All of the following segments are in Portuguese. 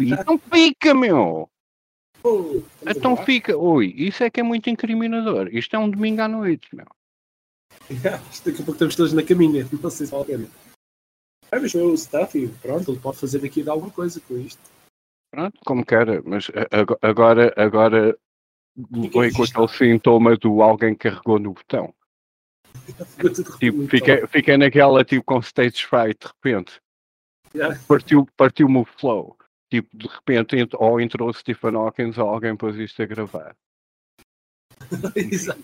Então fica, meu! Oh, então fica. Oi, isso é que é muito incriminador. Isto é um domingo à noite, meu. daqui a pouco estamos todos na caminha. Não sei se vale a pena. Ah, mas o staff, pronto, ele pode fazer daqui de alguma coisa com isto. Pronto, como quer, mas agora, agora foi com aquele sintoma do alguém carregou no botão. tipo, fiquei, fiquei naquela tipo com stage fright de repente. Yeah. Partiu, partiu-me o flow. Tipo, de repente, ou entrou Stephen Hawking ou alguém pôs isto a gravar. exato.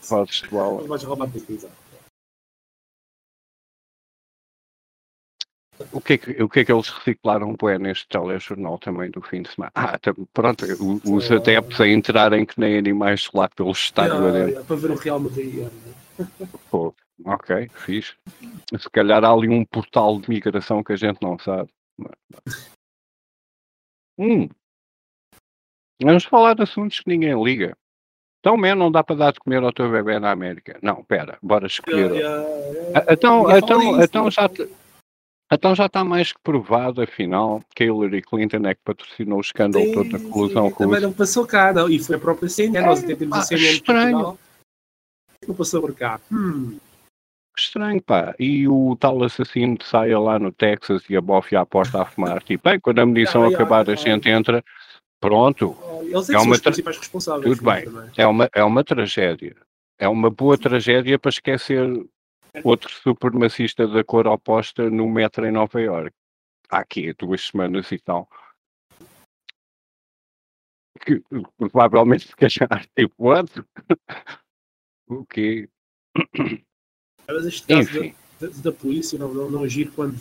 Mais romântico, exato. O que, é que, o que é que eles reciclaram bem neste telejornal também do fim de semana? Ah, pronto, os adeptos a entrarem que nem animais lá pelo estádio adentro. Yeah, para ver o Real Madrid. Pô, ok, fiz. Se calhar há ali um portal de migração que a gente não sabe. Hum. Vamos falar de assuntos que ninguém liga. Então, man, não dá para dar de comer ao teu bebê na América. Não, pera, bora escolher. Então, então, então já. Então já está mais que provado, afinal, que Hillary Clinton é que patrocinou o escândalo sim, todo da colusão com Também não passou cá, não. E foi a própria CNN, é, nós até temos a CNN estranho. Não passou por cá. Hum. Estranho, pá. E o tal assassino saia lá no Texas e a bofia à porta a fumar. Tipo, bem, quando a munição ah, acabar, ah, a gente entra. Pronto. Eles é, é uma tra... principais responsáveis. Tudo bem. É uma, é uma tragédia. É uma boa tragédia para esquecer outro supremacista da cor oposta no metro em Nova York. Há aqui duas semanas e tal. Que provavelmente se queixar, tipo, what? o quê? Mas caso enfim. Da, da, da, polícia não, não, não agir quando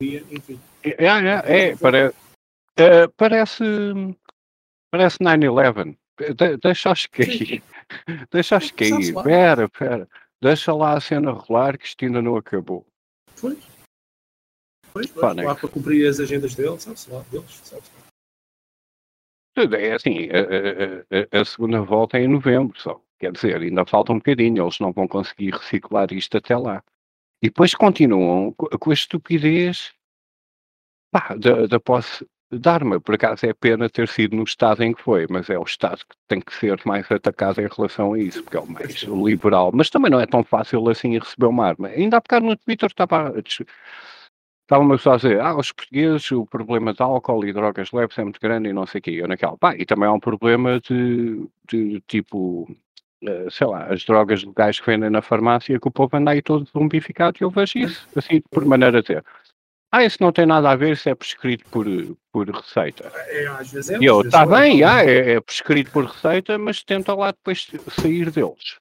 via, enfim. É, é, é é, parece parece 9-11. De, deixa-os cair. Deixa-os cair. Pera, pera. Deixa lá a cena rolar que isto ainda não acabou. Pois. Pois, pois. Lá para cumprir as agendas deles, sabe-se lá, deles, sabe-se lá. É assim, a, a, a, segunda volta é em novembro só. Quer dizer, ainda falta um bocadinho, eles não vão conseguir reciclar isto até lá. E depois continuam com a estupidez pá, da, da posse Dharma, por acaso é pena ter sido no estado em que foi, mas é o estado que tem que ser mais atacado em relação a isso, porque é o mais liberal. Mas também não é tão fácil assim receber uma arma. Ainda há bocado no Twitter estava estava uma pessoa a dizer, ah, os portugueses, o problema de álcool e drogas leves é muito grande e não sei o quê. Eu naquela, pá, e também há um problema de, de tipo, sei lá, as drogas legais que vendem na farmácia que o povo anda aí todo zombificado e eu vejo isso, assim, por maneira de. Ah, isso não tem nada a ver, isso é prescrito por, por receita. É, às vezes é. E eu, está bem, ah, é, é prescrito por receita, mas tenta lá depois sair deles.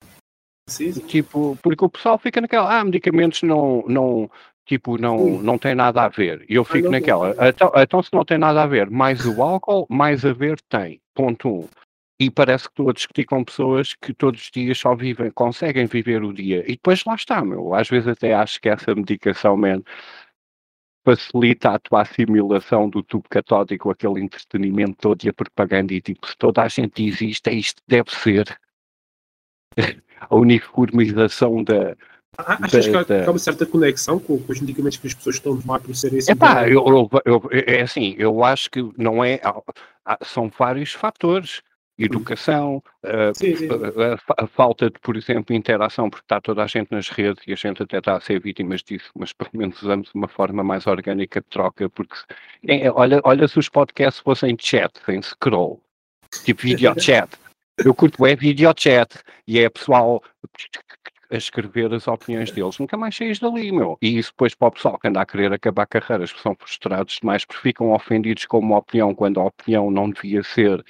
Sim, sim. Tipo, porque o pessoal fica naquela, ah, medicamentos não, não, tipo, não, não tem nada a ver. E eu ah, fico ah, naquela, então, então se não tem nada a ver, mais o álcool, mais a ver tem. Ponto um. E parece que estou a discutir com pessoas que todos os dias só vivem, conseguem viver o dia. E depois lá está, meu. Às vezes até acho que essa medicação, man, facilita a tua assimilação do tubo catódico, aquele entretenimento todo e a propaganda, e tipo, se toda a gente existe, é isto deve ser a uniformização da. Achas da, que, há, há uma certa conexão com, com, os medicamentos que as pessoas estão a tomar por serem assim? Epá, eu, eu, eu, é assim, eu acho que não é. São vários fatores educação, a, sim, sim. A, a, falta de, por exemplo, interação, porque está toda a gente nas redes e a gente até está a ser vítimas disso, mas pelo menos usamos uma forma mais orgânica de troca, porque é, olha, olha se os podcasts fossem chat, sem scroll, tipo video chat. Eu curto é video chat e é pessoal a escrever as opiniões deles, nunca mais saís dali, meu. E isso depois para o pessoal que anda a querer acabar carreiras, que são frustrados demais, porque ficam ofendidos com uma opinião, quando a opinião não devia ser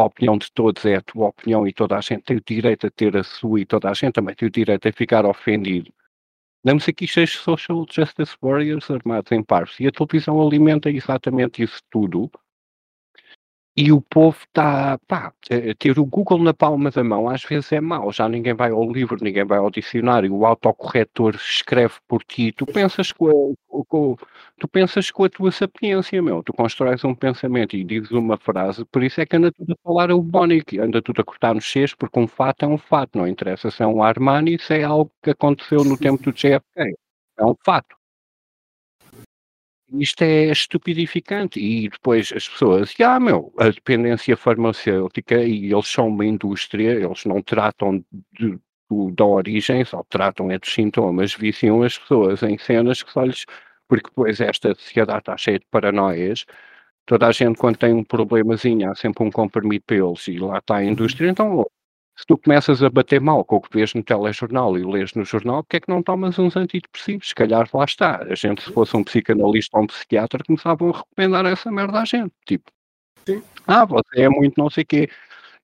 a opinião de todos é a tua opinião e toda a gente tem o direito a ter a sua e toda a gente também tem o direito a ficar ofendido. Damos aqui seis social justice warriors armados em pares e a televisão alimenta exatamente isso tudo e o povo está, pá, ter o Google na palma da mão às vezes é mau, já ninguém vai ao livro, ninguém vai ao dicionário, o autocorretor escreve por ti, tu pensas com a, com, tu pensas com a tua sapiência, meu, tu constróis um pensamento e dizes uma frase, por isso é que anda tudo a falar o Bonic, anda tudo a cortar nos Cs, porque um fato é um fato, não interessa se é um Armani, se é algo que aconteceu no tempo do JFK, é um fato. Isto é estupidificante. E depois as pessoas, ah, meu, a dependência farmacêutica, e eles são uma indústria, eles não tratam de, de, da origem, só tratam é dos sintomas, viciam as pessoas em cenas que só lhes. Porque depois esta sociedade está cheia de paranoias. Toda a gente, quando tem um problemazinho, há sempre um comprimido para eles, e lá está a indústria, então se tu começas a bater mal com o que vês no telejornal e lês no jornal, porque é que não tomas uns antidepressivos? Se calhar lá está. A gente, se fosse um psicanalista ou um psiquiatra, começavam a recomendar essa merda à gente. Tipo, Sim. ah, você é muito não sei o quê.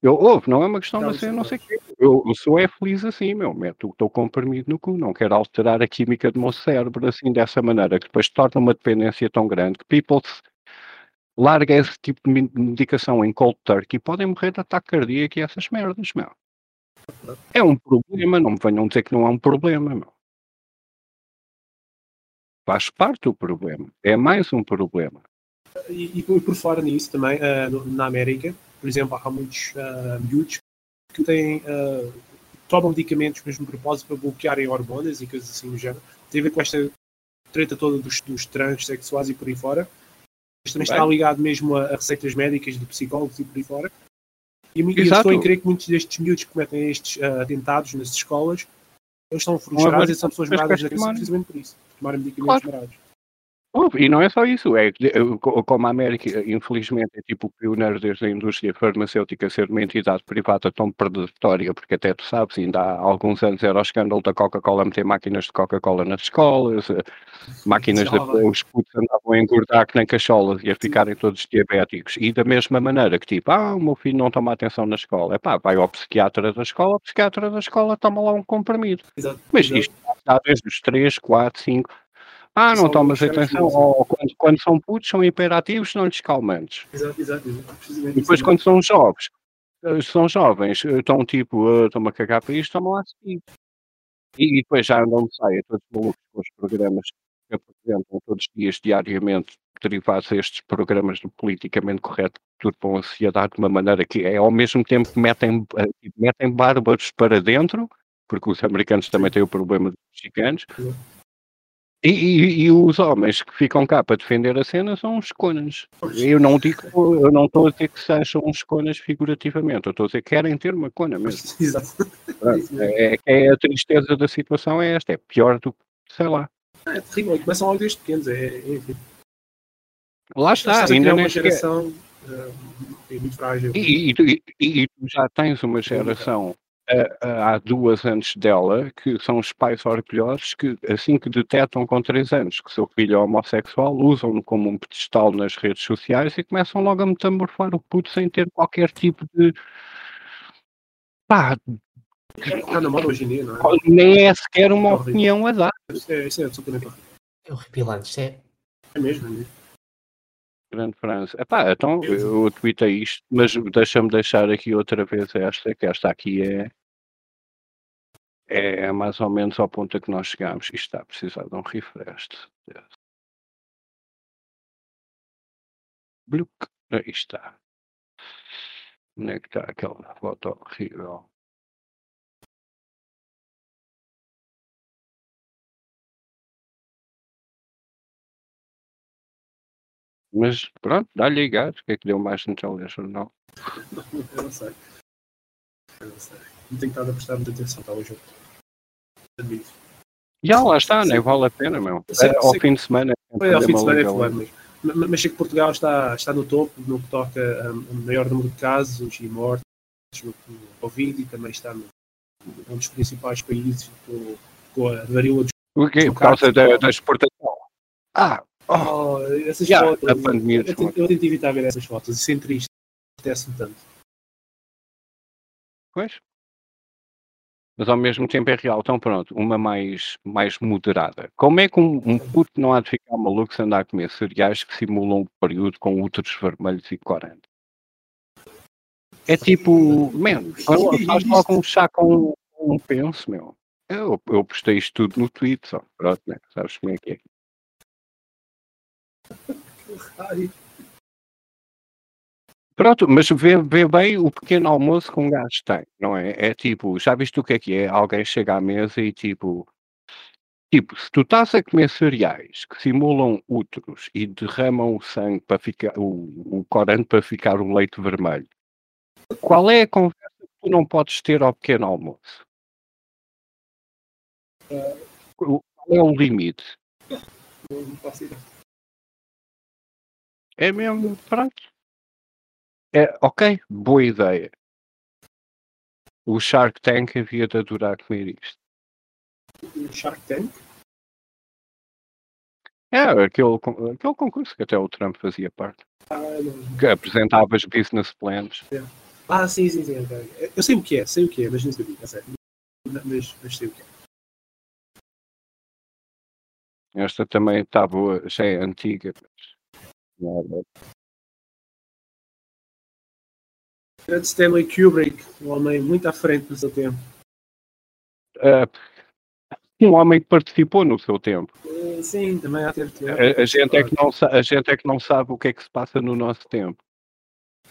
Eu, ouve, não é uma questão de ser não sei o quê. Eu, eu sou é feliz assim, meu. Teu comprimido no cu. Não quero alterar a química do meu cérebro assim, dessa maneira, que depois torna uma dependência tão grande que people larga esse tipo de medicação em cold turkey podem morrer de ataque cardíaco e essas merdas, meu. É um problema, não me venham dizer que não é um problema, meu. Faz parte do problema. É mais um problema. E, e por fora nisso também, uh, na América, por exemplo, há muitos uh, miúdos que têm, uh, tomam medicamentos mesmo de propósito para bloquearem hormonas e coisas assim do género. Tem a ver com esta treta toda dos, dos transexuais e por aí fora. Isto também Bem. está ligado mesmo a, a receitas médicas de psicólogos e por aí fora. E, e estou em crer que muitos destes miúdos que cometem estes uh, atentados nas escolas, eles estão frustrados e são pessoas maradas na cabeça precisamente por isso, por tomarem medicamentos claro. marados. E não é só isso, é como a América, infelizmente, é tipo pioneiro desde a indústria farmacêutica ser uma entidade privada tão predatória, porque até tu sabes, ainda há alguns anos era o escândalo da Coca-Cola meter máquinas de Coca-Cola nas escolas, eh, máquinas de os putos andavam a engordar que nem cacholas e a ficarem todos diabéticos. E da mesma maneira que tipo, ah, o meu filho não toma atenção na escola, é pá, vai ao psiquiatra da escola, o psiquiatra da escola toma lá um comprimido. Exato, Mas isto está desde os 3, 4, 5 ah, não tomas atenção. Ou quando, quando, são putos, são hiperativos, não lhes calmantes. Exato, exato. exato. Depois, quando são jovens, eh, são jovens, eh, estão tipo, uh, estão a cagar para isto, estão lá a seguir. E, e depois já andam de saia, todos malucos com os programas que apresentam todos os dias, diariamente, derivados a estes programas do politicamente correto, tudo para a sociedade de uma maneira que é ao mesmo tempo que metem, metem bárbaros para dentro, porque os americanos também têm o problema dos mexicanos, e, e, e, os homens que ficam cá para defender a cena são os conas. Eu não digo, eu não estou a dizer que sejam uns conas figurativamente, eu estou a dizer que querem ter uma cona mesmo. Exato. É, é, a tristeza da situação é esta, é pior do que, sei lá. É terrível, começam logo desde pequenos, é, é, Lá está, ainda é uma geração uh, muito frágil. E, e, e, e, tu já tens uma geração há duas antes dela, que são os pais orgulhosos que, assim que detectam com três anos que seu filho é homossexual, usam-no como um pedestal nas redes sociais e começam logo a metamorfar o puto sem ter qualquer tipo de. Pá. Está na moda hoje em dia, não é? Nem é sequer uma é opinião a dar. É, isso é absolutamente. É horripilante, isto é. É mesmo, é mesmo. Grande França. Epá, então eu tweetei isto, mas deixa-me deixar aqui outra vez esta, que esta aqui é, é mais ou menos ao ponto a que nós chegamos. Isto está a precisar de um refresh. Bluk. Aí está. Onde é que está aquela foto horrível? Mas pronto, dá-lhe aí gás. O que é que deu mais no telejornal? Eu não sei. Eu não sei. Não tenho estado a prestar muita atenção ao jogo. Admito. Já lá está, nem vale a pena, meu. Sei, é, ao sei. fim de semana. É, ao fim de semana é falar mesmo. Mas sei que Portugal está, está no topo no que toca a, a maior número de casos e mortes no, no Covid e também está no, um dos principais países com, com a varíola dos. O quê? Por causa da, da exportação. Ah, Oh, essas yeah, fotos. A pandemia eu, tento, eu tento evitar ver essas fotos. Isso é triste. Acontece-me tanto. Pois. Mas ao mesmo tempo é real. Então pronto, uma mais, mais moderada. Como é que um, um puto não há de ficar maluco se andar a comer cereais que simulam um período com úteros vermelhos e corante? É tipo, man, faz logo um chá com um penso, meu. Eu, eu postei isto tudo no Twitter, só. Pronto, né? Sabes como é que é? Pronto, mas vê, vê bem o pequeno almoço que um gajo tem, não é? É tipo, já viste o que é que é? Alguém chega à mesa e tipo, Tipo, se tu estás a comer cereais que simulam úteros e derramam o sangue para ficar, o, o corante para ficar um leite vermelho, qual é a conversa que tu não podes ter ao pequeno almoço? Qual é o limite? Não ideia. É mesmo, pronto. É, ok, boa ideia. O Shark Tank havia de adorar comer isto. O Shark Tank? É, aquele, aquele concurso que até o Trump fazia parte. Ah, não. Que apresentava os business plans. Ah, sim, sim, sim. ok. Eu sei o que é, sei o que é, mas não sabia, é sério. Mas, mas sei o que é. Esta também está boa, já é antiga. mas. Grande Stanley Kubrick, um homem muito à frente do seu tempo. Ah, um homem que participou no seu tempo. Eh, Sim, também há ter A, a gente é que não, a gente é que não sabe o que é que se passa no nosso tempo.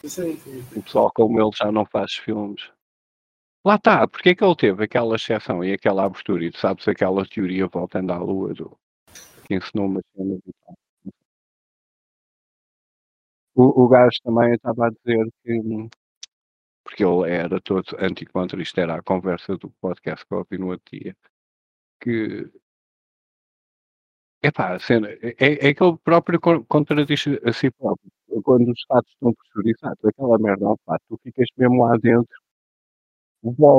Sim, sim, sim. O pessoal como ele já não faz filmes. Lá está, porque é que ele teve aquela exceção e aquela abertura? E tu sabes aquela teoria voltando à lua do que ensinou uma cena e tal. O, o gajo também estava a dizer que porque ele era todo anticontra, isto era a conversa do podcast que eu ouvi no outro dia, que epá, cena, é, é que ele próprio con- contradiz a si próprio. Quando os fatos estão pressurizados, aquela merda tu ficas mesmo lá dentro,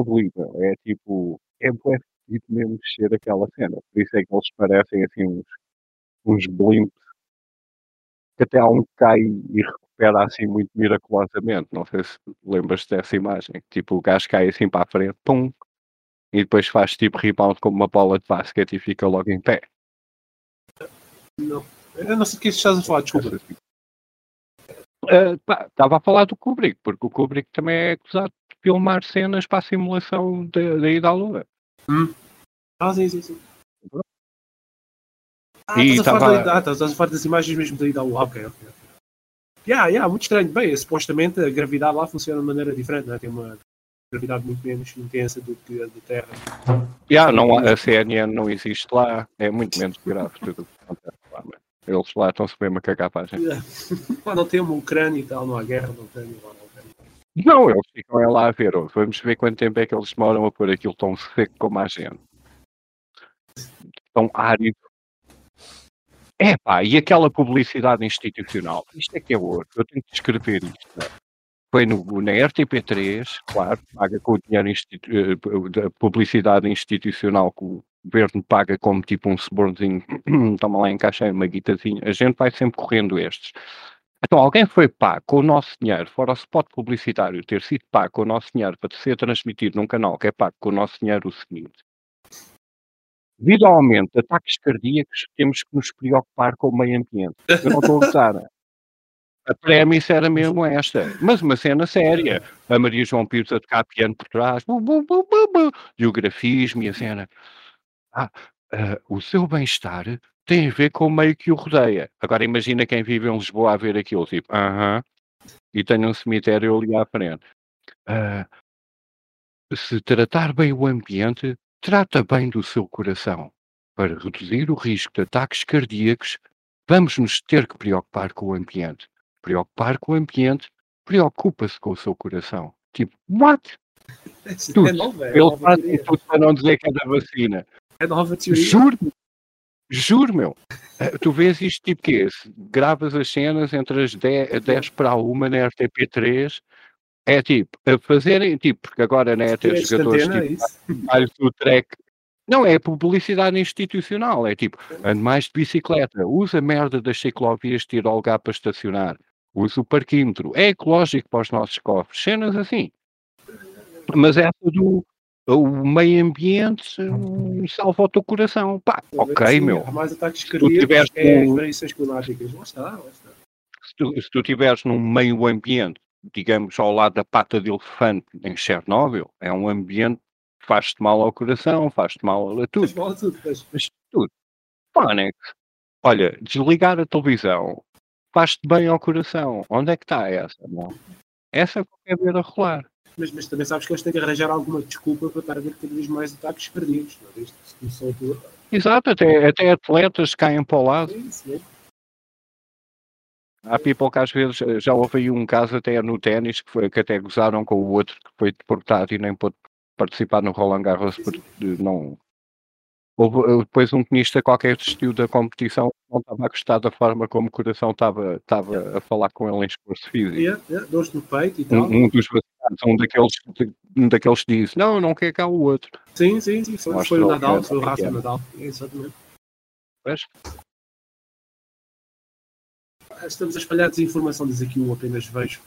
liga. É tipo, é bué mesmo mexer aquela cena. Por isso é que eles parecem assim uns, uns blimps que até há um que cai e recupera assim muito miraculosamente. Não sei se lembras dessa imagem. Tipo, o gajo cai assim para a frente, pum, e depois faz tipo rebound como uma bola de basquete e fica logo em pé. Não. Eu não sei o que é estás a falar, desculpa. Pá, Estava a falar do Kubrick, porque o Kubrick também é acusado de filmar cenas para a simulação da da ida à Lua. Ah, sim, sim, sim. Ah, E estás, a falar tava- da- estás a falar das imagens mesmo daí da Lua. Ok, ok. Yeah, yeah, muito estranho. Bem, supostamente a gravidade lá funciona de maneira diferente, né? tem uma gravidade muito menos intensa do que a da Terra. Já, não, a CNN não existe lá, é muito menos grave tudo o que acontece lá. mas Eles lá estão-se mesmo a cagar para a gente. Lá não tem uma Ucrânia e tal, não há guerra, não tem lá na Ucrânia. Não, eles ficam é lá a ver. ó, Vamos ver quanto tempo é que eles demoram a pôr aquilo tão seco como a gente. Tão árido. É pá, e aquela publicidade institucional? Isto é que é ouro. Eu tenho que descrever isto. né? Foi no, na RTP3, claro, paga com o dinheiro institu- eh, da publicidade institucional que o governo paga como tipo um subornzinho. Toma lá, encaixei uma guitazinha. A gente vai sempre correndo estes. Então, alguém foi pago com o nosso dinheiro, fora o spot publicitário ter sido pago com o nosso dinheiro para ser transmitido num canal que é pago com o nosso dinheiro o seguinte. Devido ao aumento de ataques cardíacos, temos que nos preocupar com o meio ambiente. Eu não estou a usar. A premissa era mesmo esta. Mas uma cena séria. A Maria João Pires a tocar piano por trás. Bu, bu, bu, bu. E o grafismo e a cena. Ah, ah, o seu bem-estar tem a ver com o meio que o rodeia. Agora imagina quem vive em Lisboa a ver aquilo, tipo, aham, e tem um cemitério ali à frente. Ah, se tratar bem o ambiente, trata bem do seu coração. Para reduzir o risco de ataques cardíacos, vamos nos ter que preocupar com o ambiente. Preocupar com o ambiente, preocupa-se com o seu coração. Tipo, what? É Tudo. nova, é Ele faz tudo para não dizer que é da vacina. É nova teoria. Juro, juro, meu. Eh, Tu vês isto tipo que Se Gravas as cenas entre as 10, 10 para a 1 na RTP3. É tipo, a fazerem, tipo, porque agora né, até Direitos de jogadores antena, é tipo, isso? vários do track. Não, é publicidade institucional. É tipo, ande mais de bicicleta, usa a merda das ciclovias de ir ao lugar para estacionar, usa o parquímetro, é ecológico para os nossos cofres, cenas assim. Mas essa do o meio ambiente hum, salva o teu coração. Pá, ok, Sim, meu. Mais ataques tu cardíacos, é um- variações climáticas. Lá está, lá está. se tu, se tu estiveres num meio ambiente, digamos, ao lado da pata de elefante em Chernobyl, é um ambiente que faz-te mal ao coração, faz-te mal a tudo. vale tudo. Mas, Mas tudo. Pânico. Olha, desligar a televisão faz-te bem ao coração. Onde é que está essa? Não? Essa é que eu quero ver a rolar. mas, mas também sabes que eles têm que arranjar alguma desculpa para estar a ver cada vez mais ataques cardíacos. Não é? Isto. Exato, até, até atletas caem para o lado. É isso mesmo. Há people que às vezes já houve aí um caso até no ténis que, foi, que até gozaram com o outro que foi deportado e nem pôde participar no Roland Garros porque não. Houve eh, depois um tenista qualquer desistiu da competição, não estava a gostar da forma como o coração estava, estava a falar com ele em esforço físico. Yeah, yeah, dores no peito e tal. Um, um dos vacinados, um daqueles, um daqueles diz, não, não quer cá o outro. Sim, sim, sim. Foi, Mostra foi o Nadal, é, foi o que Rafa é. Nadal. Exatamente. Pois? Estamos a espalhar desinformação, diz aqui o apenas vejo.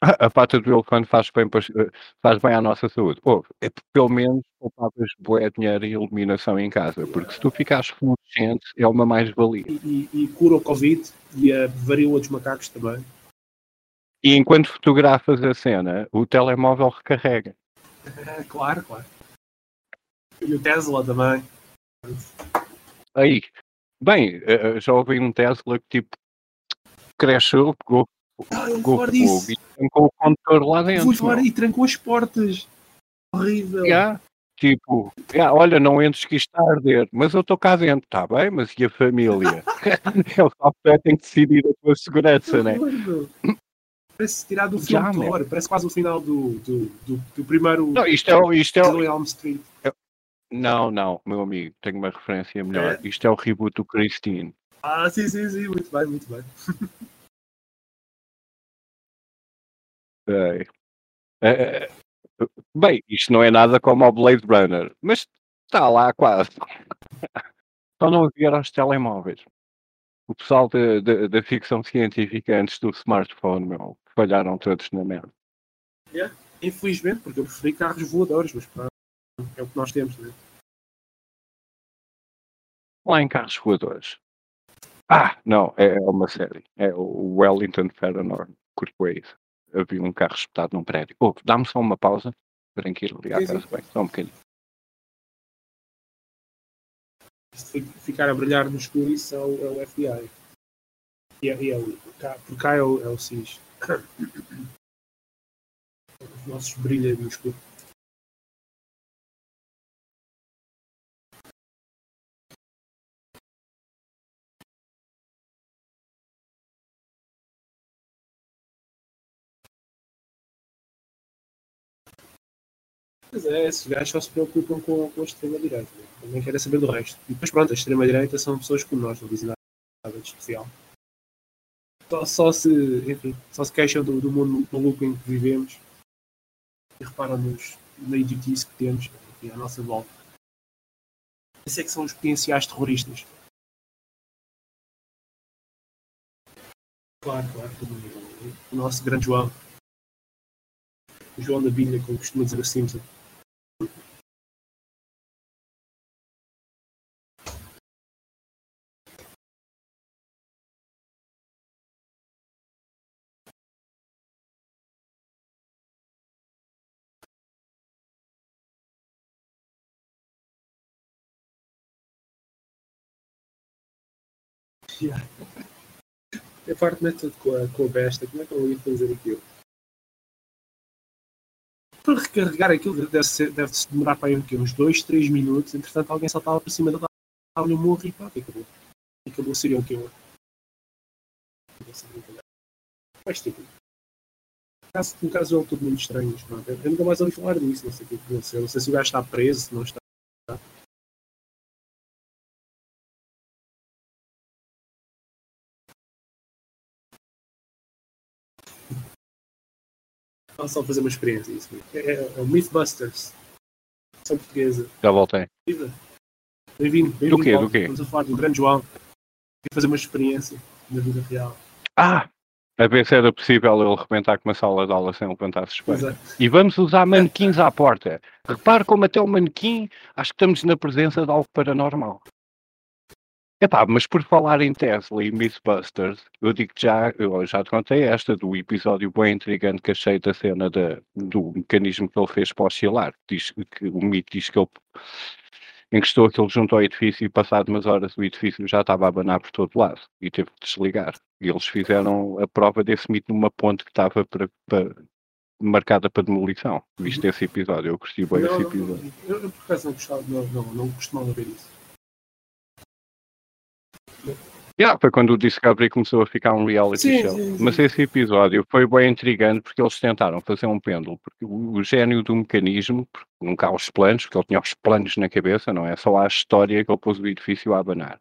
A pata do elefante faz bem, faz bem à nossa saúde. Ouve, é pelo menos poupavas bué dinheiro em iluminação em casa, porque se tu ficares fluorescente é uma mais-valia. E, e- e cura o Covid e a varíola dos macacos também. E enquanto fotografas a cena, o telemóvel recarrega. Claro, claro. E o Tesla também. Aí, bem, eh, já ouvi um Tesla que tipo cresceu, pegou, Ah, pegou e trancou o condutor lá dentro. meu. e trancou as portas. Horrível. Já, Tipo, "Ah, olha, não entres que isto está a arder, mas eu estou cá dentro, está bem, mas e a família? é o software tem que decidir a tua segurança, né? Parece tirar do Já, filme meu. Thor. Parece quase o final do, do, do, do primeiro Não, isto é, isto é, Street. Não, não, meu amigo, tenho uma referência melhor. É? Isto é o reboot do Christine. Ah, sim, sim, sim. Muito bem, muito bem. É. É, é, bem, isto não é nada como o Blade Runner, mas está lá quase. Só não havia aos telemóveis. O pessoal da- ficção científica antes do smartphone, meu, falharam todos na merda. Infelizmente, porque eu preferi carros voadores, mas pronto, é o que nós temos, né? Lá em carros voadores. Ah, não, é, é uma série. É o Wellington Fahrenheit Corporation. Havia um carro espetado num prédio. Oh, dá-me só uma pausa. Tenho que ir ligar a casa bem. Só um bocadinho. Se ficar a brilhar no escuro, isso é o, é o FBI. E é, é o, cá, por cá é o, é o SIS. Os nossos brilham no escuro. Pois é, esses gajos só se preocupam com, com a extrema-direita. Né? Nem querem saber do resto. E depois, pronto, a extrema-direita são pessoas como nós, não dizem nada de especial. Só, só se, enfim, só se queixam do, do mundo maluco em que vivemos e reparam nos, na idiotice que temos enfim, à nossa volta. Esses é que são os potenciais terroristas. Claro, claro. O nosso grande João. João da Bíblia, como costuma dizer o Simpson. Yeah. Farto método com a, com a besta. Como é que eu ia fazer aquilo? Para recarregar aquilo deve, ser, deve -se demorar para aí um uns 2, 3 minutos. Entretanto, alguém saltava para cima da dava-lhe um morro e pá, e acabou. E acabou seria que eu. Mas tipo, caso, no caso é tudo muito estranho. Eu nunca mais ouvi falar disso. Não sei o que aconteceu. Não sei se o gajo está preso, se não está. Só fazer uma experiência. Isso. É, é, é o Mythbusters. São portuguesa. Já voltei. Viva! Bem-vindo. Bem Do quê? Do quê? Estamos a falar do grande João. Quer fazer uma experiência na vida real. Ah! A ver se era possível ele rebentar com uma sala de aula sem levantar suspeito. Exato. E vamos usar manequins à porta. Repare como até o manequim, acho que estamos na presença de algo paranormal. Epá, mas por falar em Tesla e Mythbusters, eu digo já, eu já te contei esta do episódio bem intrigante que achei da cena da, do mecanismo que ele fez para oscilar. Diz que o mito diz que ele encostou aquilo junto ao edifício e passado umas horas o edifício já estava a abanar por todo lado e teve que desligar. E eles fizeram a prova desse mito numa ponte que estava para, para marcada para demolição, visto esse episódio. Eu gostei bem desse episódio. Não, eu, eu por acaso não gostava, não, não, não costumava ver isso. Yeah, foi quando o Discovery começou a ficar um reality Sim, show. sim, sim. Mas esse episódio foi bem intrigante porque eles tentaram fazer um pêndulo, porque o, o gênio do mecanismo, nunca há os planos, porque ele tinha os planos na cabeça, não é? Só a história que ele pôs o edifício a abanar.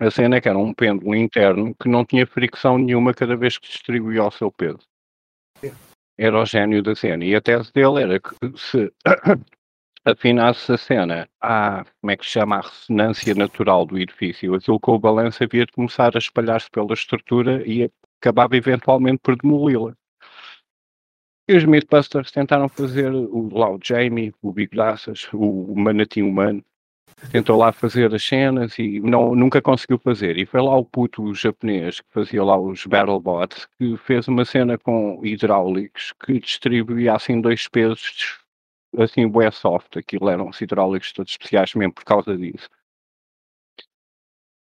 É. A cena é que era um pêndulo interno que não tinha fricção nenhuma cada vez que distribuía o seu peso. É. Era o gênio da cena. E a tese dele era que se afinasse a cena à, como é que se chama, a ressonância natural do edifício, aquilo com o balanço havia de começar a espalhar-se pela estrutura e acabava eventualmente por demoli-la. E os Mythbusters tentaram fazer o, lá o Jamie, o Big Graças, o, o Manatim Humano, tentou lá fazer as cenas e não, nunca conseguiu fazer. E foi lá o puto japonês que fazia lá os Battlebots que fez uma cena com hidráulicos que distribuía assim dois pesos assim bué soft. Aquilo eram os hidráulicos todos especiais mesmo por causa disso.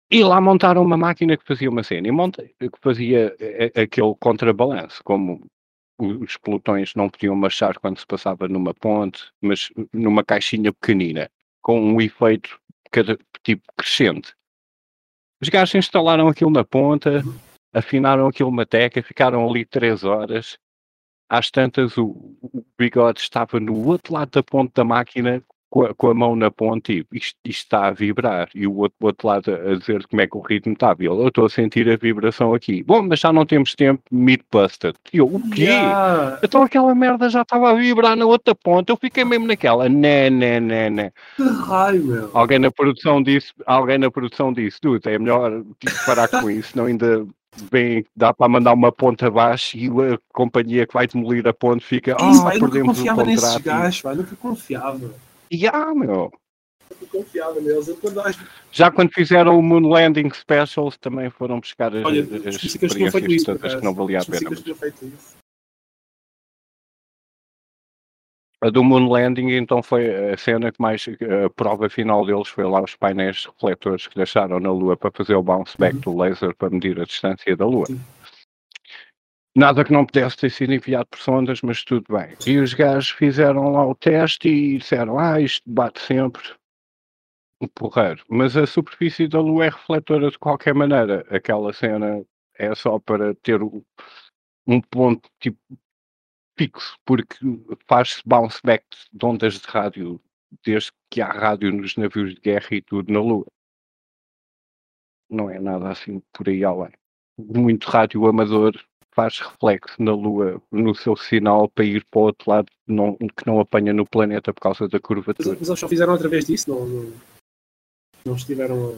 E lá montaram uma máquina que fazia uma cena monta, que fazia a- a- aquele contrabalanço, como os pelotões não podiam marchar quando se passava numa ponte, mas numa caixinha pequenina, com um efeito cada tipo crescente. Os gajos instalaram aquilo na ponta, afinaram aquilo uma teca, ficaram ali três horas. Às tantas, o, o bigode estava no outro lado da ponte da máquina, com a, com a mão na ponte, e isto, isto está a vibrar. E o outro, o outro lado a, dizer como é que o ritmo. E ele, eu estou a sentir a vibração aqui. Bom, mas já não temos tempo, Mythbusted. E eu, o quê? Yeah. Então aquela merda já estava a vibrar na outra ponta. Eu fiquei mesmo naquela. Né, né, né, né. Que raio, meu. Alguém na produção disse, alguém na produção disse, dude, é melhor tipo, parar com isso, não ainda bem, dá para mandar uma ponta abaixo e a companhia que vai demolir a ponte fica, ah, eu nunca perdemos o confiava nesses contrato. gajos, pá, nunca confiava. E ah, meu. Nunca confiava neles. Eu, quando acho- Já quando fizeram o Moon Landing Specials também foram buscar as, Olha, as feito experiências isso. todas que não valia a pena. físicos A do Moon Landing então foi a cena que mais a prova final deles foi lá os painéis refletores que deixaram na Lua para fazer o bounce back do laser para medir a distância da Lua. Sim. Nada que não pudesse ter sido enviado por sondas, mas tudo bem. E os gajos fizeram lá o teste e disseram: Ah, isto bate sempre. O porreiro. Mas a superfície da Lua é refletora de qualquer maneira. Aquela cena é só para ter um ponto tipo fixo, porque faz-se bounce back de ondas de rádio desde que há rádio nos navios de guerra e tudo na Lua. Não é nada assim por aí além. Muito rádio amador faz reflexo na Lua no seu sinal para ir para o outro lado não- que não apanha no planeta por causa da Mas, curvatura. mas eles só fizeram através disso, não, não, não estiveram.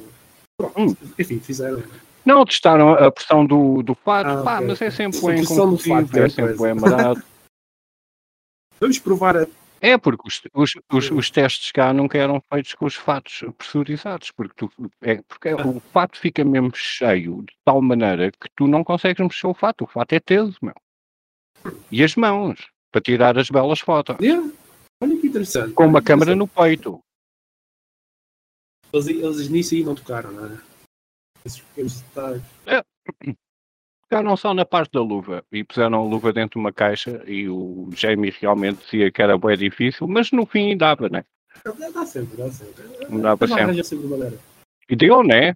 Pronto, Hum. enfim, fizeram. Não testaram a pressão do, do fato, Ah, pá, ok, mas é sempre fato é inconclusivo, é outra sempre bem amarado. Vamos provar a. É, porque os, os, os, os testes cá nunca eram feitos com os fatos pressurizados, porque, tu, é, porque Ah. o fato fica mesmo cheio de tal maneira que tu não consegues mexer o fato. O fato é teso, meu. E as mãos, para tirar as belas fotos. Yeah. Olha que interessante. Com uma câmera no peito. Eles, eles nisso aí não tocaram, não é? Esses pequenos detalhes. Ficaram só na parte da luva e puseram a luva dentro de uma caixa e o Jamie realmente dizia que era bem difícil, mas no fim dava, né? Dá, sempre, dá sempre. Dava sempre. E deu, né?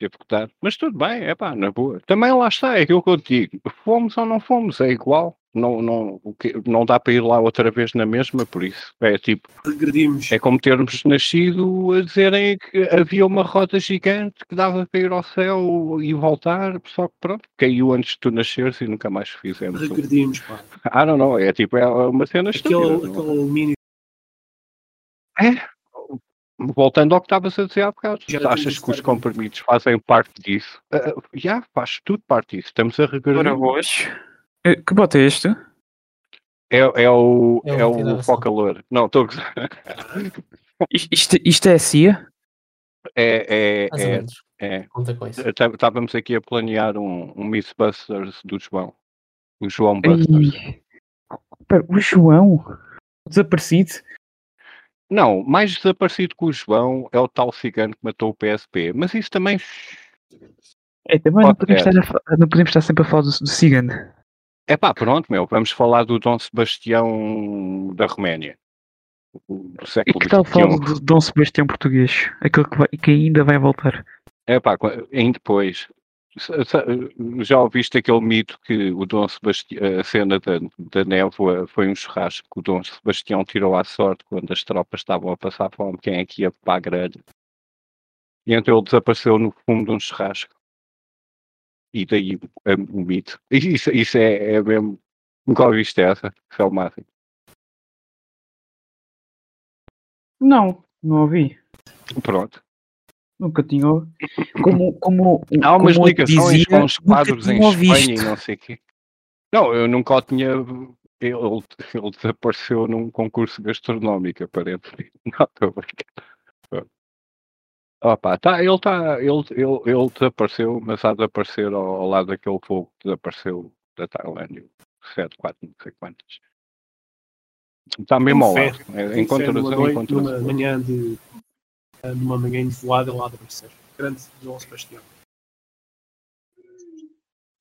Teve que dar. Mas tudo bem, é pá, na boa. Também lá está, é aquilo que eu te digo. Fomos ou não fomos, é igual. Não, não, não dá para ir lá outra vez na mesma, por isso. É tipo, Regredimos. é como termos nascido a dizerem que havia uma roda gigante que dava para ir ao céu e voltar, só que pronto, caiu antes de tu nasceres e nunca mais fizemos. Regredimos, pá. I don't know, é tipo, é uma cena Aquele, estúpida. não aquele alumínio. é? Voltando ao que estavas a dizer há bocado, Já achas que os certo. comprimidos fazem parte disso? Ah, já, faz tudo parte disso. Estamos a regredir. Boas. Eh, Que bota é este? É, é o, É o é o focalor. Não, estou a Isto, isto é a CIA? É, é, é, é. Conta com isso. Tá- Estávamos aqui a planear um, um Mythbusters do João. O João Busters. O João? Desaparecido? Não, mais desaparecido que o João é o tal cigano que matou o PSP. Mas isso também. É, também não podemos, a não podemos estar sempre a falar do, do cigano. É pá, pronto, meu, vamos falar do Dom Sebastião da Roménia. o- Do E século que tal falar do Dom Sebastião português? Aquele que, vai, que ainda vai voltar. É pá, em depois. Já ouviste aquele mito que o Dom Sebastião, a cena da, da névoa foi um churrasco que o Dom Sebastião tirou à sorte quando as tropas estavam a passar fome, quem é que ia para a grelha? E então ele desapareceu no fundo de um churrasco. E daí é, o mito. Isso, isso é, é mesmo. Nunca ouviste essa? Isso é. Não, não ouvi. Pronto. Nunca tinha ouvido. Como, como, Há umas como ligações dizia, com os quadros em Espanha visto. e não sei o quê. Não, eu nunca o tinha. Ele, ele desapareceu num concurso gastronómico, aparentemente. Não, estou a brincar. Opa, tá, ele está. Ele, ele, ele desapareceu, mas há de aparecer ao, ao lado daquele fogo que desapareceu da Tailândia. 7, 4, não sei quantas. Está mesmo ao lado. É, Tem fé Encontra numa, razão, noite, encontra numa razão. manhã de numa manhã envoada lá de aparecer. Grande João Sebastião.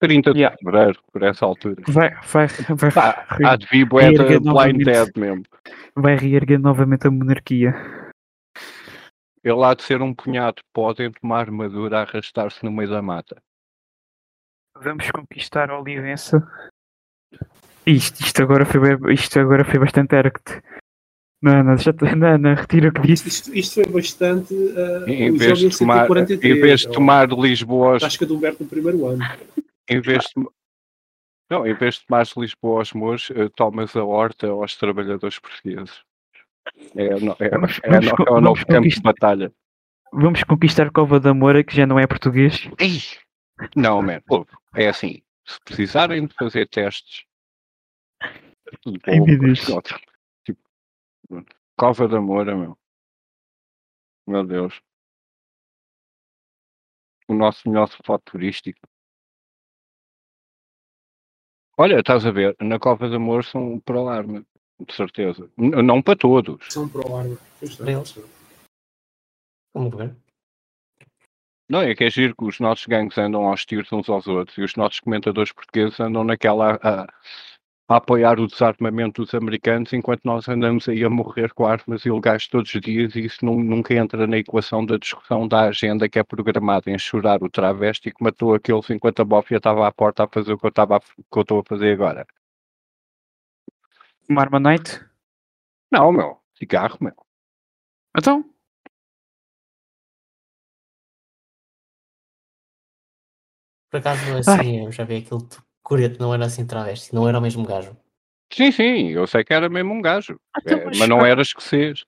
30 de Yeah. fevereiro, por essa altura. Vai, vai, vai, re- há de vir Blind novamente. Dead mesmo. vai reerguer novamente a monarquia. Ele há de ser um punhado, podem tomar armadura a arrastar-se no meio da mata. Vamos conquistar a Olivença. Isto, isto, agora foi, isto agora foi bastante erect. Não, não, já, não, não, retiro o que disse. Isto, isto foi bastante. eh, Em vez de tomar, 143, em vez de ou tomar Lisboa, aos- Tasca de Humberto no primeiro ano. em vez de, não, em vez de tomares Lisboa aos mouros, eh, tomas a horta aos trabalhadores portugueses. É, o no- é, Vamos- é, vamos é o vamos novo campo de conquistar- batalha. Vamos conquistar Cova da Moura, que já não é português. Ei! Não, man, é assim, se precisarem de fazer testes, Ai, meu Deus. tipo, Cova da Moura, meu. Meu Deus. O nosso melhor spot turístico. Olha, estás a ver, na Cova da Moura são para alarme, de certeza. N- não para todos. São pro arma. Pois está. Para eles. Vamos ver. Não, é que é giro que os nossos gangues andam aos tiros uns aos outros e os nossos comentadores portugueses andam naquela a, a apoiar o desarmamento dos americanos enquanto nós andamos aí a morrer com armas ilegais todos os dias e isso nu- nunca entra na equação da discussão da agenda que é programada em chorar o travesti que matou aqueles enquanto a bófia estava à porta a fazer o que eu estava a, que eu estou a fazer agora. Uma arma night. Não, meu, cigarro, meu. Então, Por acaso, assim, eu já vi aquele t- coreto, não era assim travesti, não era o mesmo gajo. Sim, sim, eu sei que era mesmo um gajo, então, é, mas não era escocês.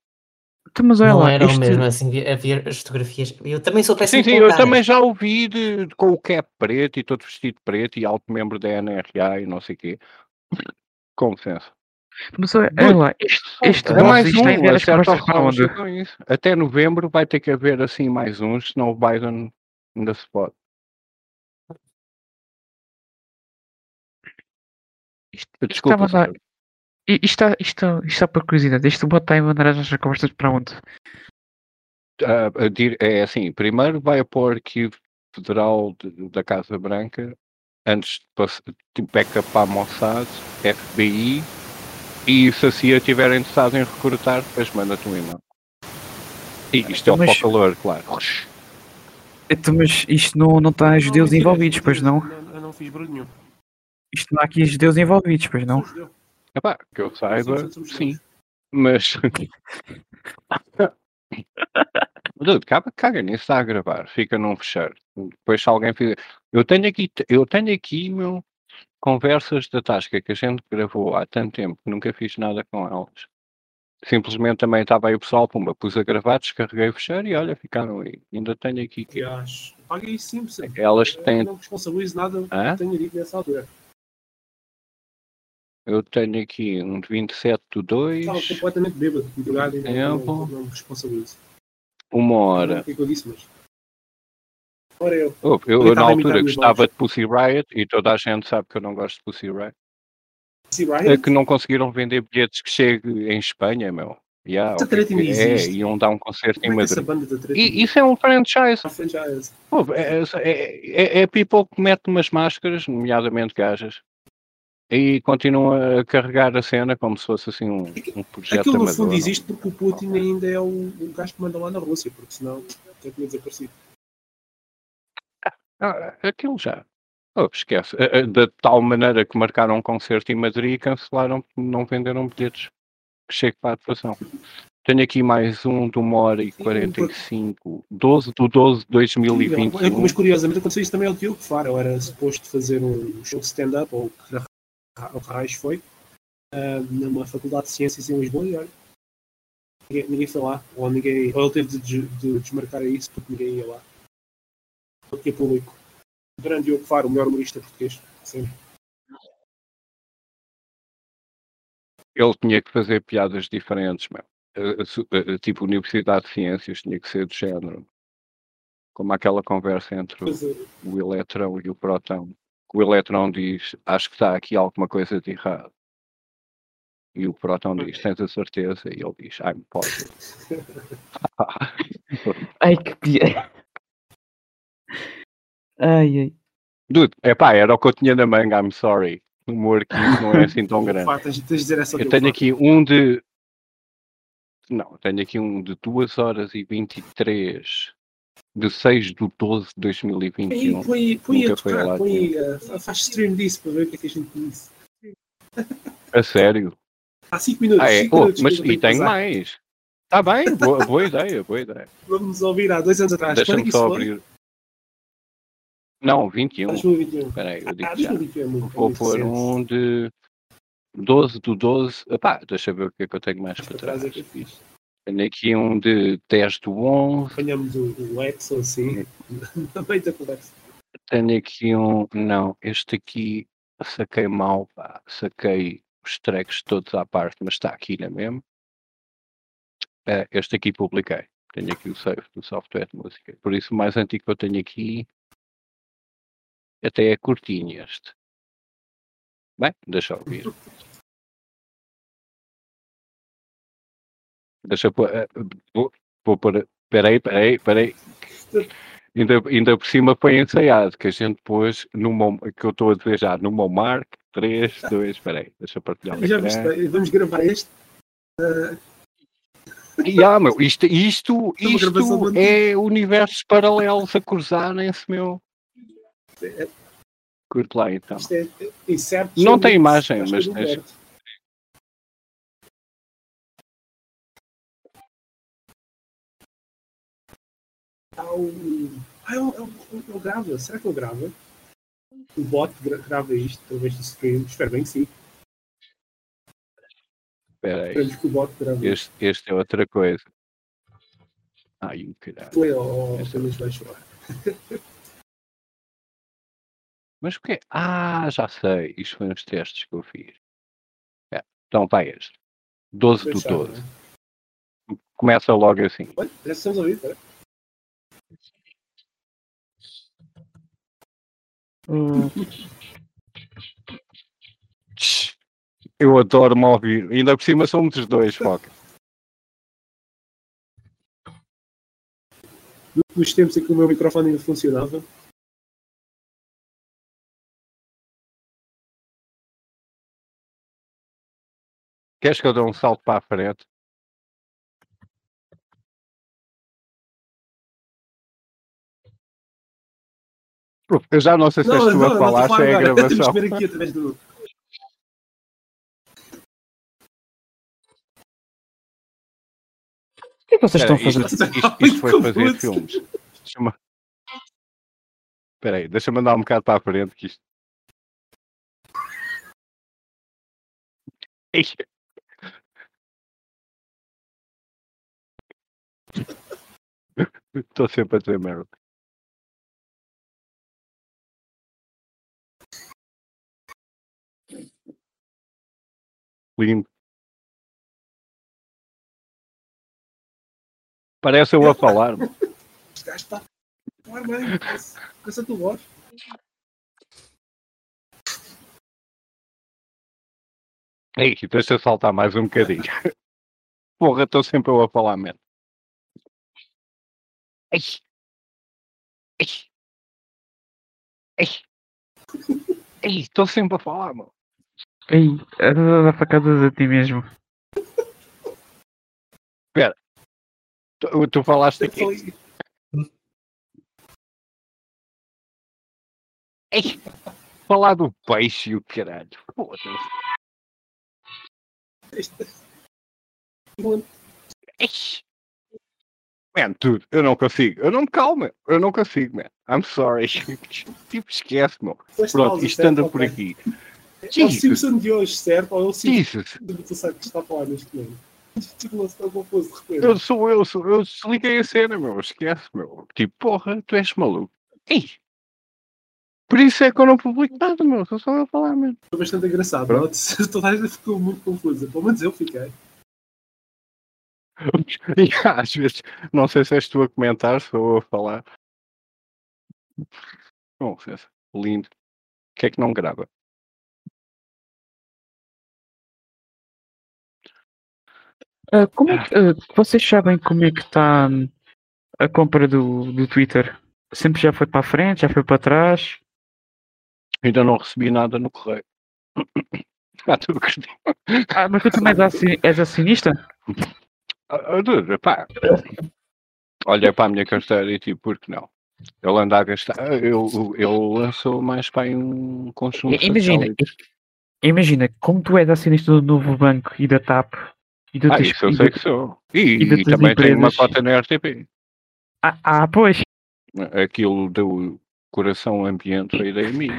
então, mas olha não lá, era o este- mesmo, assim, vi- havia as fotografias. Eu também sou Sim, péssimo sim, com eu também já ouvi de, de- com o cap preto e todo vestido preto e alto membro da NRA e não sei o quê. Com licença. mas olha, lá, este, É mais um. Até novembro vai ter que haver assim mais uns, senão o Biden ainda se pode. Isto, Desculpa, está a mandar- isto, está, isto, está- isto está por curiosidade. Este bot está a mandar as nossas conversas para onde? ah, é assim, primeiro vai para o arquivo federal de- da Casa Branca, antes de pass- de backup para a Mossad, FBI, e se a CIA estiver interessado em recrutar, depois manda-te um e-mail. E isto é o Mas- para o calor, claro. Então, mas isto não, não está judeus envolvidos, pois não? Eu não fiz barulho nenhum. Isto não há aqui judeus envolvidos, pois não? Epá, que eu saiba, Sim. Mas. Dude, caga, caga nisso, está a gravar, fica num fecheiro. Depois se alguém fizer. Eu tenho aqui, eu tenho aqui, meu, conversas da Tasca que a gente gravou há tanto tempo que nunca fiz nada com elas. Simplesmente também estava aí o pessoal, pumba, pus a gravar, descarreguei o fecheiro e olha, ficaram aí. Ainda tenho aqui. que- Aliás, paga isso sim, sempre. Elas têm. Eu não responsabilizo nada que Hã? tenho dito nessa altura. Eu tenho aqui um de 27 do 2, Estava completamente bêbado, drogado e não, Tempo. não, não me responsabilizo. uma hora. eu disse, mas. Ora eu. Oh, eu, eu na altura gostava de Pussy Riot e toda a gente sabe que eu não gosto de Pussy Riot. Pussy É Riot? que não conseguiram vender bilhetes que chegue em Espanha, meu. Yeah, Essa treta ainda é, existe. iam dar um concerto em Como é que essa Madrid. banda da treta E isso é um franchise. Ah, franchise? Pô, É, é, é, é people que mete umas máscaras, nomeadamente gajas, e continua a carregar a cena como se fosse assim um, um projeto Aquilo no fundo não? existe porque o Putin ainda é o, o gajo que manda lá na Rússia, porque senão já tinha desaparecido. Ah, aquilo já. Oh, esquece. Ah, ah, Da tal maneira que marcaram um concerto em Madrid e cancelaram, não venderam bilhetes. Que chegue para a atuação. Tenho aqui mais um de 1 hora e Sim, 45. 12 do 12 de 2021. É, Mas curiosamente aconteceu isso também ao Diogo Faro. Era suposto fazer um show de stand-up, ou o que o foi, ah, numa faculdade de ciências em Lisboa e olha, ninguém, ninguém foi lá. Ou, ninguém, ou ele teve de, des- de desmarcar isso porque ninguém ia lá. Não tinha público. O grande Diogo Faro, o melhor humorista português. Sim. Ele tinha que fazer piadas diferentes, meu. Ah, su- ah, Tipo, Universidade de Ciências tinha que ser do género. Como aquela conversa entre o, Mas, ah, o eletrão e o próton. O eletrão diz, acho que está aqui alguma coisa de errado. E o próton diz, tens a certeza? E ele diz, I'm positive. Ai que piada. Ai ai. Dude, epá, era o que eu tinha na manga, I'm sorry. O meu arquivo não é assim tão grande. Tens, tens de dizer essa Eu tenho aqui um de. Não, tenho aqui um de 2 horas e 23 de 6 de 12 de 2021. Põe, põe, põe a Nunca foi tocar, lá, põe, ah, faz stream disso para ver o que é que a gente disse. A sério? Há 5 minutos. Ah, é? cinco Oh, minutos mas e tenho mais. Está bem, boa, boa ideia, boa ideia. Vamos ouvir há dois anos atrás. É Deixa-me que só foi? abrir. Não, 21. 2021. Espera aí, eu Ah, digo já. 2021 é é Vou pôr um de 12 do 12. Epá, deixa eu ver o que é que eu tenho mais Para trás é. Tenho aqui um de 10 do 11. Apanhamos o, o assim, na meio da conversa. Tenho aqui um. Não, este aqui saquei mal, pá. Saquei os tracks todos à parte, mas está aqui na mesmo. É, este aqui publiquei. Tenho aqui o save do software de música. Por isso, o mais antigo que eu tenho aqui até é curtinho este. Bem, deixa eu ouvir. Deixa eu pôr. eh, Vou, vou pôr. Peraí, peraí, peraí. Ainda, ainda por cima foi ensaiado, que a gente pôs no meu, que eu estou a dizer já, no meu mark, 3, 2, peraí, deixa eu partilhar Já viste, vamos gravar este. E, ah, meu, isto, isto, isto é universos paralelos a cruzarem-se, meu. É- Curte lá então. Isto é, é certo. Não tem imagem, mas é do deixa- Roberto. Há o. Ah, ele, ele, ele grava. Será que ele grava? O bot gra- grava isto através do stream. Espero bem que sim. Espera aí, que o bot grave. este, este é outra coisa. Ai, o caralho. Foi Este é apenas vai chorar. Mas o quê? Ah, já sei. Isto foi uns testes que eu fiz. É, Então, vai este. 12 do Deixar, 12. né? Começa logo assim. Olha, parece que estamos a ouvir. Espera. Hum, Eu adoro-me ouvir. Ainda por cima somos os dois, foca. Nos tempos em que o meu microfone ainda funcionava. Queres que eu dê um salto para a frente? Eu já não sei se és tu a falar, se é a agora. Temos gravação. que ver aqui através do. O que é que vocês estão a fazer? isto, isto- isto foi fazer filmes. Deixa-me... Espera aí, deixa-me andar um bocado para a frente que isto... Estou sempre a dizer merda. Lindo. Parece eu a falar. Este gajo está. Claro, bem. parece- Parece a tua voz. Ei, deixa eu saltar mais um bocadinho. Porra, estou sempre eu a falar merda. Ei. Ei. Ei. Ei, estou sempre a falar, mano. Ei, estás a dar facadas a ti mesmo. Tu, tu falaste aqui. Ei, falar do peixe e o caralho. Foda-se. Man, tudo, eu não consigo. Eu não me calmo, eu não consigo, man. I'm sorry. tipo, esquece, meu. Pronto, isto certo? anda por aqui. É o. Simpson de hoje, certo? Ou é o Simpson tu sabes que está a falar neste momento? Tipo, não se está confuso de repente. Eu sou eu, sou eu. Desliguei a cena, meu. Esquece, meu. Tipo, porra, tu és maluco. Ei. Por isso é que eu não publico nada, meu. Sou só a falar, meu. Foi bastante engraçado. Pronto. Toda a gente ficou muito confusa. Pelo menos eu fiquei. E às vezes, não sei se és tu a comentar, sou eu a falar. Bom, César, lindo. O que é que não grava? Ah, como é que, ah, vocês sabem como é que está hum, a compra do, do Twitter? Sempre já foi para a frente, já foi para trás? Ainda não recebi nada no correio. Ah, tu. Ah, mas tu também és, acionista? Ah, ah, pá. Olha para a minha carteira e tipo, por que não? Ele anda a gastar. Eu, eu lançou mais para um consumo Imagina, imagina, como tu és acionista do novo banco e da TAP e do Ah, isso eu e sei do- que sou. E, e e também tenho uma empresas? cota na RTP. Ah, ah, pois. Aquilo do coração ambiente veio daí a mim.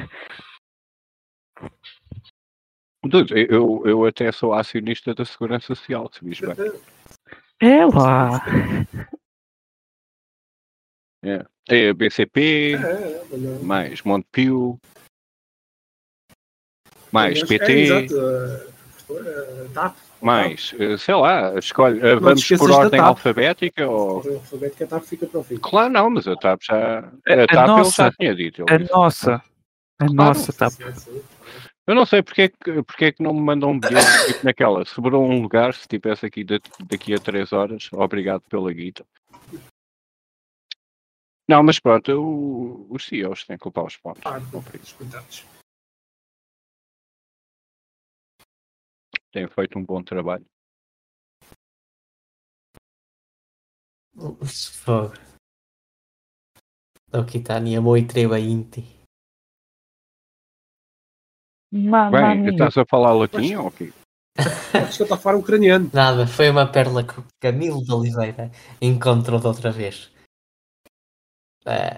Dude, eu, eu até sou acionista da Segurança Social, se vis bem. É lá. É a BCP, É, é, mais Montepio, mais Aliás, É, PT, exato. uh, uh, TAP. Mais, eh, sei lá, escolhe, eh, Não vamos por ordem TAP. alfabética ou... O alfabeto que a TAP fica para o fim. Claro não, mas a TAP já... A- A a TAP ele nossa- já tinha dito. ele A disse. nossa. A nossa TAP. Eu não sei porque é que, porque é que não me mandam um bilhete tipo naquela. Sobrou um lugar, se estivesse aqui da- daqui a 3 horas, obrigado pela guita. Não, mas pronto, eu- os CEOs têm que culpar os pontos. Ah, Não por Têm feito um bom trabalho. Fogo. Okitani amou e treba inti. Mamma Bem, estás a falar latim ou quê? Acho que está a falar ucraniano. Nada, foi uma pérola que o Camilo de Oliveira encontrou de outra vez. É,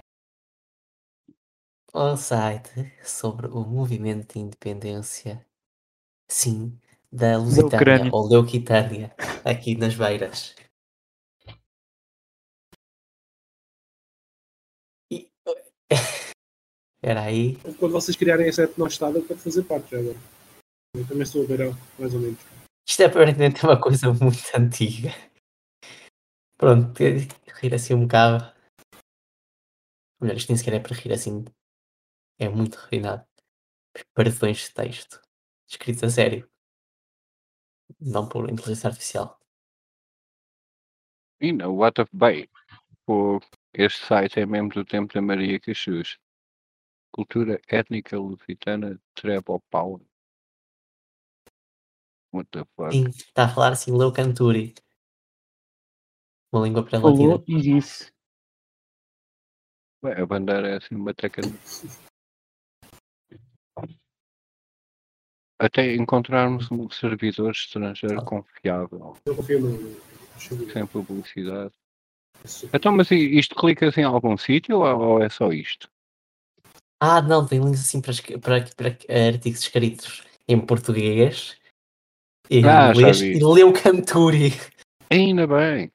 um site sobre o movimento de independência, sim, da Lusitânia, ou Leuquitânia, aqui nas Beiras. E... Era aí. Quando vocês criarem esse etno estado, eu quero fazer parte já agora. Eu também sou beirão, mais ou menos. Isto é aparentemente uma coisa muito antiga. Pronto, rir assim um bocado. Melhor, isto nem sequer é para rir assim. É muito refinado. Perdões de texto. Escritos a sério. Não por inteligência artificial. E não, what of bem. Pô, este site é mesmo do tempo da Maria Caxuz. Cultura étnica lusitana Trebopau. What the fuck? Sim, está a falar assim Leucanturi. Uma língua pré-latina. Falou e disse. Ué, a bandeira é assim uma teca. Até encontrarmos um servidor estrangeiro confiável, Eu confio no. sem publicidade. Então, mas isto clicas em algum sítio ou, é só isto? Ah, não, tem links assim para, para, para artigos escritos em português. Em Ah, já inglês vi. e Leucanturi. Ainda bem.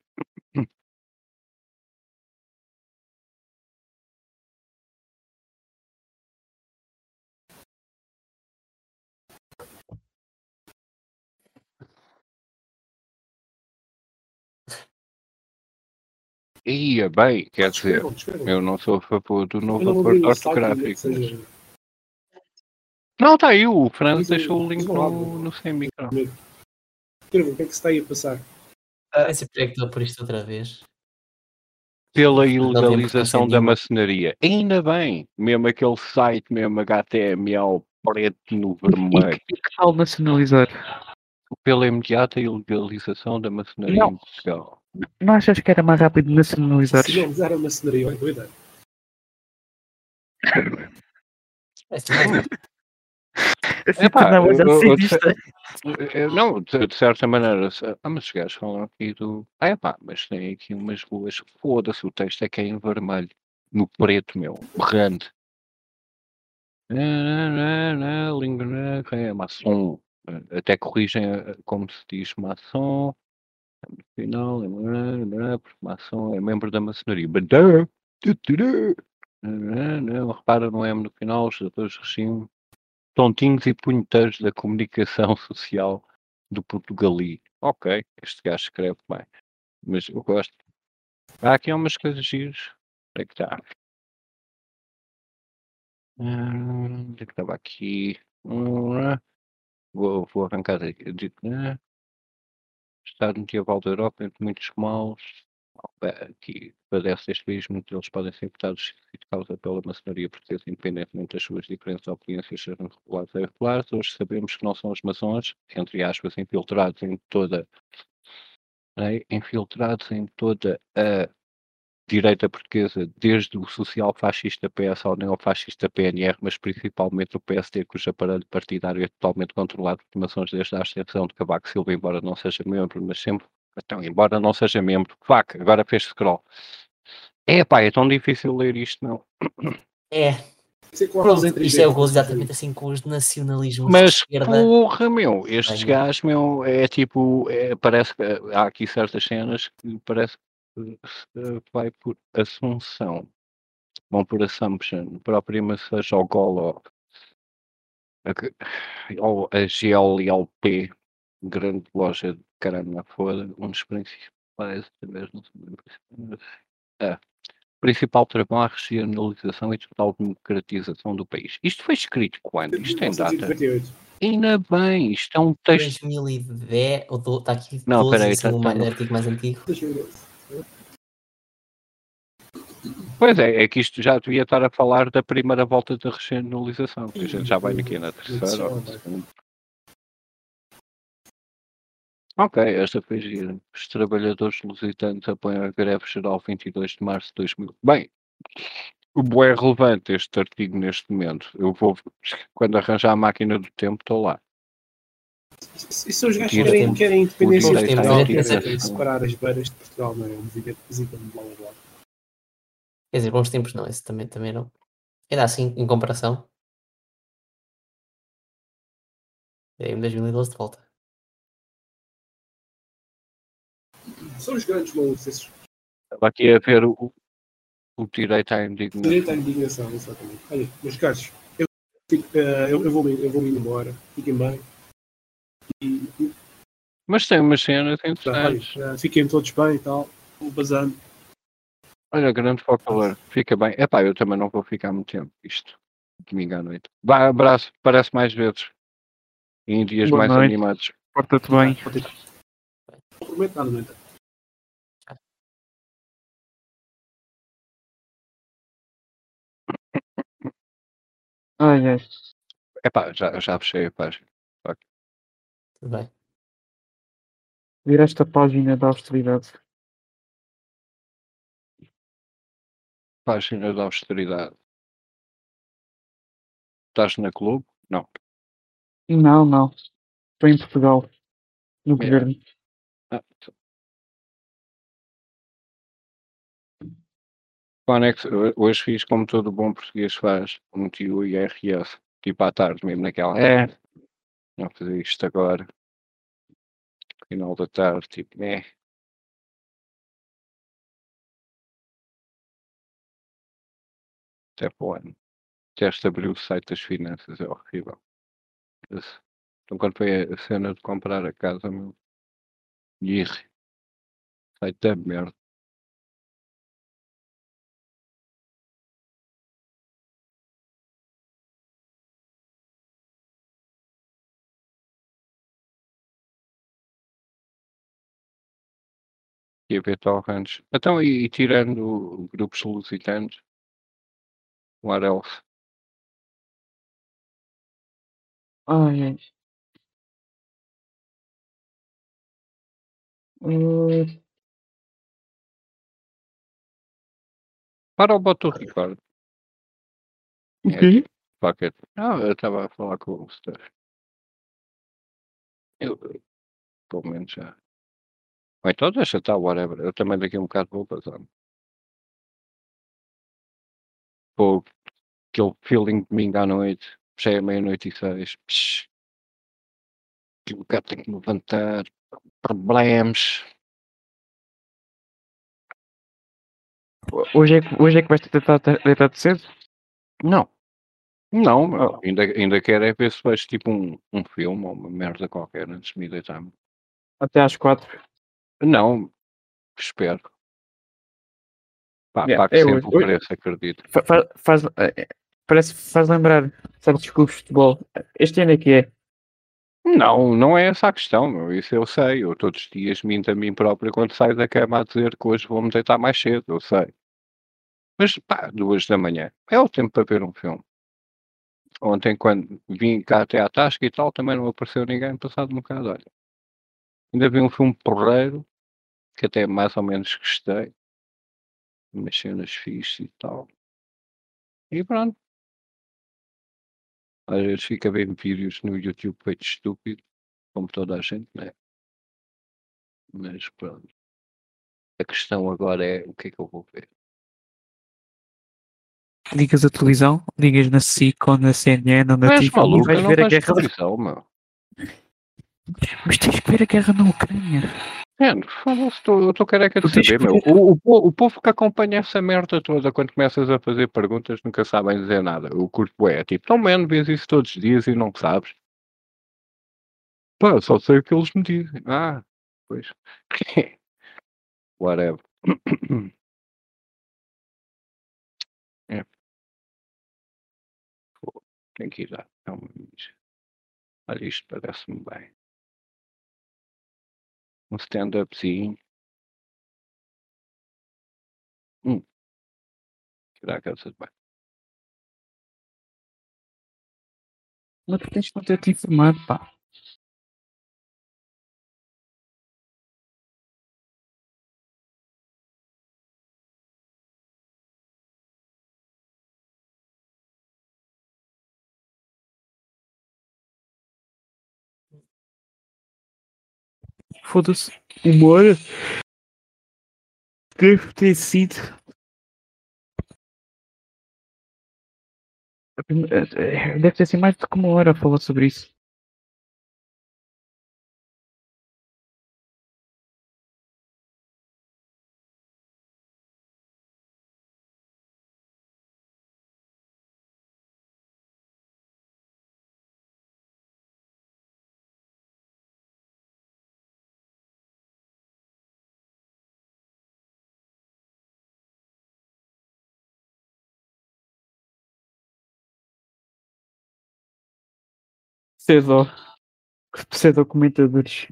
Ia bem, quer dizer, Escrevam, escrevam. eu não sou a favor do novo acordo o ortográfico. Não, está aí, o Franz o- deixou o link o no, no sem micro. Escrevam, o que é que se está aí a passar? Ah, é que estou por isto outra vez. Pela ilegalização da maçonaria. Ainda bem, mesmo aquele site, mesmo HTML preto no vermelho. E que tal nacionalizar? Pela imediata ilegalização da maçonaria Não. em Portugal. Não achas que era mais rápido nacionalizar? Se não usar a maçonaria, olha, boa ideia. É assim, mas- Assim, Epá, já eu- eu-. Eh, Não, de, de certa maneira, se- ah, mas os gajos falam aqui do. Ah, é pá, mas tem aqui umas boas. Foda-se, o texto é que é em vermelho. No preto, meu. Berrante. Ah, Língua negra, é maçom. Até corrigem eh, como se diz maçom. No final, é maçom é membro da maçonaria. Ah, repara no M no final, os dois regime tontinhos e punheteiros da comunicação social do Portugali. Ok, este gajo escreve bem, mas eu gosto. Há aqui umas coisas giras. Onde é que está? Onde é que estava aqui? Vou, vou arrancar daqui. Estado medieval da Europa, entre muitos maus. Aqui padece este país, muitos deles podem ser imputados de causa pela maçonaria portuguesa, independentemente das suas diferentes opiniões, sejam regulares ou irregulares. Hoje sabemos que não são os maçons, entre aspas, infiltrados em toda, né, infiltrados em toda a direita portuguesa, desde o social-fascista PS ao neofascista PNR, mas principalmente o PSD, cujo aparelho partidário é totalmente controlado por maçons desde a ascensão de Cavaco Silva, embora não seja membro, mas sempre, então, embora não seja membro, vaca, agora fez scroll. É pá, é tão difícil ler isto, não. É, é pronto, óculos em 3D. isto é o gozo exatamente assim com os nacionalismos de Mas esquerda. porra, meu, estes gajos, meu, é tipo, é, parece que há aqui certas cenas que parece que vai por assunção, vão por assumption, própria seja o Golo, ou a GLLP, grande loja de caramba foda, um dos principais, talvez não sei, é, principal trabalho, a regionalização e total democratização do país. Isto foi escrito quando? Isto tem data? 1998. Ainda bem, isto é um texto. 2010, ou do- está aqui Não, 12, peraí, é tá- artigo mais antigo. 2012. Pois é, é que isto já devia estar a falar da primeira volta da regionalização, que a gente já vai aqui na terceira. ou na segunda. Ok, esta foi gira. Os trabalhadores lusitanos apoiam a greve geral 22 de março de 2000. Bem, o é relevante este artigo neste momento. Eu vou, quando arranjar a máquina do tempo, estou lá. E são os gajos querem, tempo. querem independência de. Portugal, querem separar as beiras de Portugal, não é? Um movimento visível, blá blá blá. Quer dizer, bons tempos não, esse também, também não. Ainda assim, em comparação. É em 2012 de volta. São os grandes malucos, esses. Estava aqui a ver o, o direito à indignação. Direito à indignação, exatamente. Olha, meus caros, eu, fico, eh, eu, eu vou, eu vou indo embora. Fiquem bem. E, e Mas tem umas cenas tá, olha, interessantes. eh, fiquem todos bem e tal. Vou basando. Olha, grande focalar. Fica bem. Epá, eu também não vou ficar muito tempo. Isto, domingo à noite. Vá, abraço. Parece mais vezes. Em dias Boa mais noite. animados. Porta-te bem. Não prometo nada, entanto. Ai, ai. Epá, já, já fechei a página. Tudo bem. Vir esta página da austeridade. Página da austeridade. Estás na clube? Não. Não, não. Estou em Portugal. No É. governo. Ah, ho- hoje fiz como todo bom português faz, meti o IRS, tipo à tarde mesmo naquela, é, não fazer isto agora, final da tarde, tipo, é. Até para o ano. Teste abrir o site das finanças, é horrível. Então quando foi a cena de comprar a casa, meu, irre, site da merda. E a ver torrents. Então, e, e tirando grupos lusitanos, what else? Ai, ai. Uh, Para o bota o Ricardo. o É, quê? it. Ah, eu estava a falar com o Steph. Eu, eu, pelo menos já. Ou então deixa estar, whatever. Eu também daqui a um bocado vou passar. Pô, aquele feeling de domingo à noite. Já é meia-noite e seis. Psh. Que o bocado tem que me levantar. Problemas. Hoje é, que- hoje é que vais tentar deitar-te cedo? Não. Não, meu, ainda, ainda quero é ver se vejo tipo um, um filme ou uma merda qualquer antes de me deitar. Até às quatro. Não, espero. Pá, Yeah, pago é sempre hoje. o Hoje- preço, acredito. Fa- fa- faz, eh, parece que faz lembrar certos clubes de futebol. Este ano é que é. Não, não é essa a questão, meu. Isso eu sei. Eu todos os dias minto a mim próprio quando saio da cama a dizer que hoje vou-me deitar mais cedo, eu sei. Mas pá, duas da manhã. É o tempo para ver um filme. Ontem, quando vim cá até à tasca e tal, também não apareceu ninguém, passado um bocado, olha. Ainda vi um filme porreiro, que até mais ou menos gostei. Umas cenas fixes e tal. E pronto. Às vezes fica a ver vídeos no YouTube feito estúpido, como toda a gente, né? Mas pronto. A questão agora é o que é que eu vou ver. Ligas a televisão, ligas na SIC ou na CNN ou na e maluco, vais ver a guerra. televisão, meu. Mas tens que ver a guerra na Ucrânia. Mano, estou- eu estou careca de saber, que meu. O, o, o povo que acompanha essa merda toda, quando começas a fazer perguntas, nunca sabem dizer nada. O curto é tipo, tão menos vês isso todos os dias e não sabes. Pá, só sei o que eles me dizem. Ah, pois. Whatever. É. Pô, Tem que ir lá. É. Olha, isto parece-me bem. Um stand-upzinho. Hum. Tirar a casa de banho. Mas tu tens que não ter-te informado, pá. Foda-se. Uma hora. Deve ter sido. Eh, Deve ter sido mais que uma hora a falar sobre isso. Pseudo. Pseudo comentadores.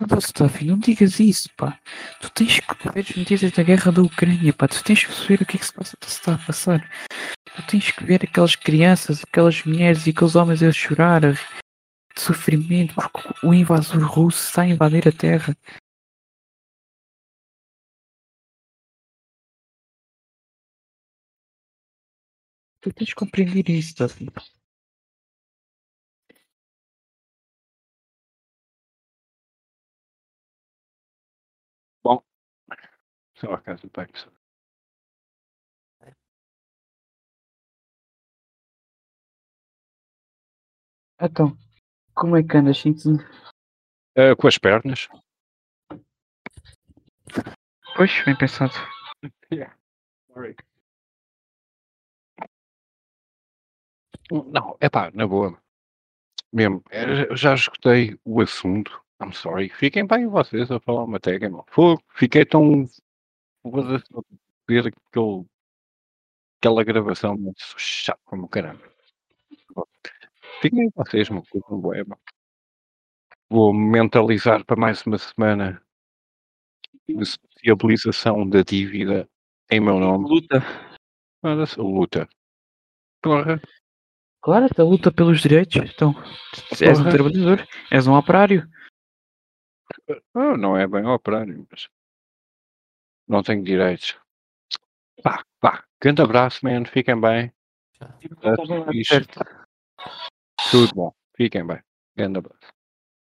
Não, Stuffy, não digas isso, pá. Tu tens que ver as notícias da guerra da Ucrânia, pá. Tu tens que perceber o que é que se, passa, se está a passar. Tu tens que ver aquelas crianças, aquelas mulheres e aqueles homens a chorar de sofrimento porque o invasor russo está a invadir a terra. Tu tens que compreender isso, Stuffy. Só a casa de banho. só. Então, como é que andas, Cintinho? Eh, com as pernas. Pois, bem pensado. Yeah. Sorry. Não, é pá, na boa. Mesmo, eu já escutei o assunto. I'm sorry. Fiquem bem vocês a falar uma tag, irmão. Fogo, fiquei tão. Foda-se, a ver aquele, aquela gravação, mas sou chato como caramba. Fiquem vocês, meu mano. Vou mentalizar para mais uma semana de sociabilização da dívida em meu nome. Luta. Foda-se, luta. Porra, Claro, a luta pelos direitos. Então, és um trabalhador, és um operário. ah, não é bem operário, mas não tenho direitos. Pá, pá, grande abraço, man. Fiquem bem. Fixe. Certo. Tudo bom. Fiquem bem. Grande abraço.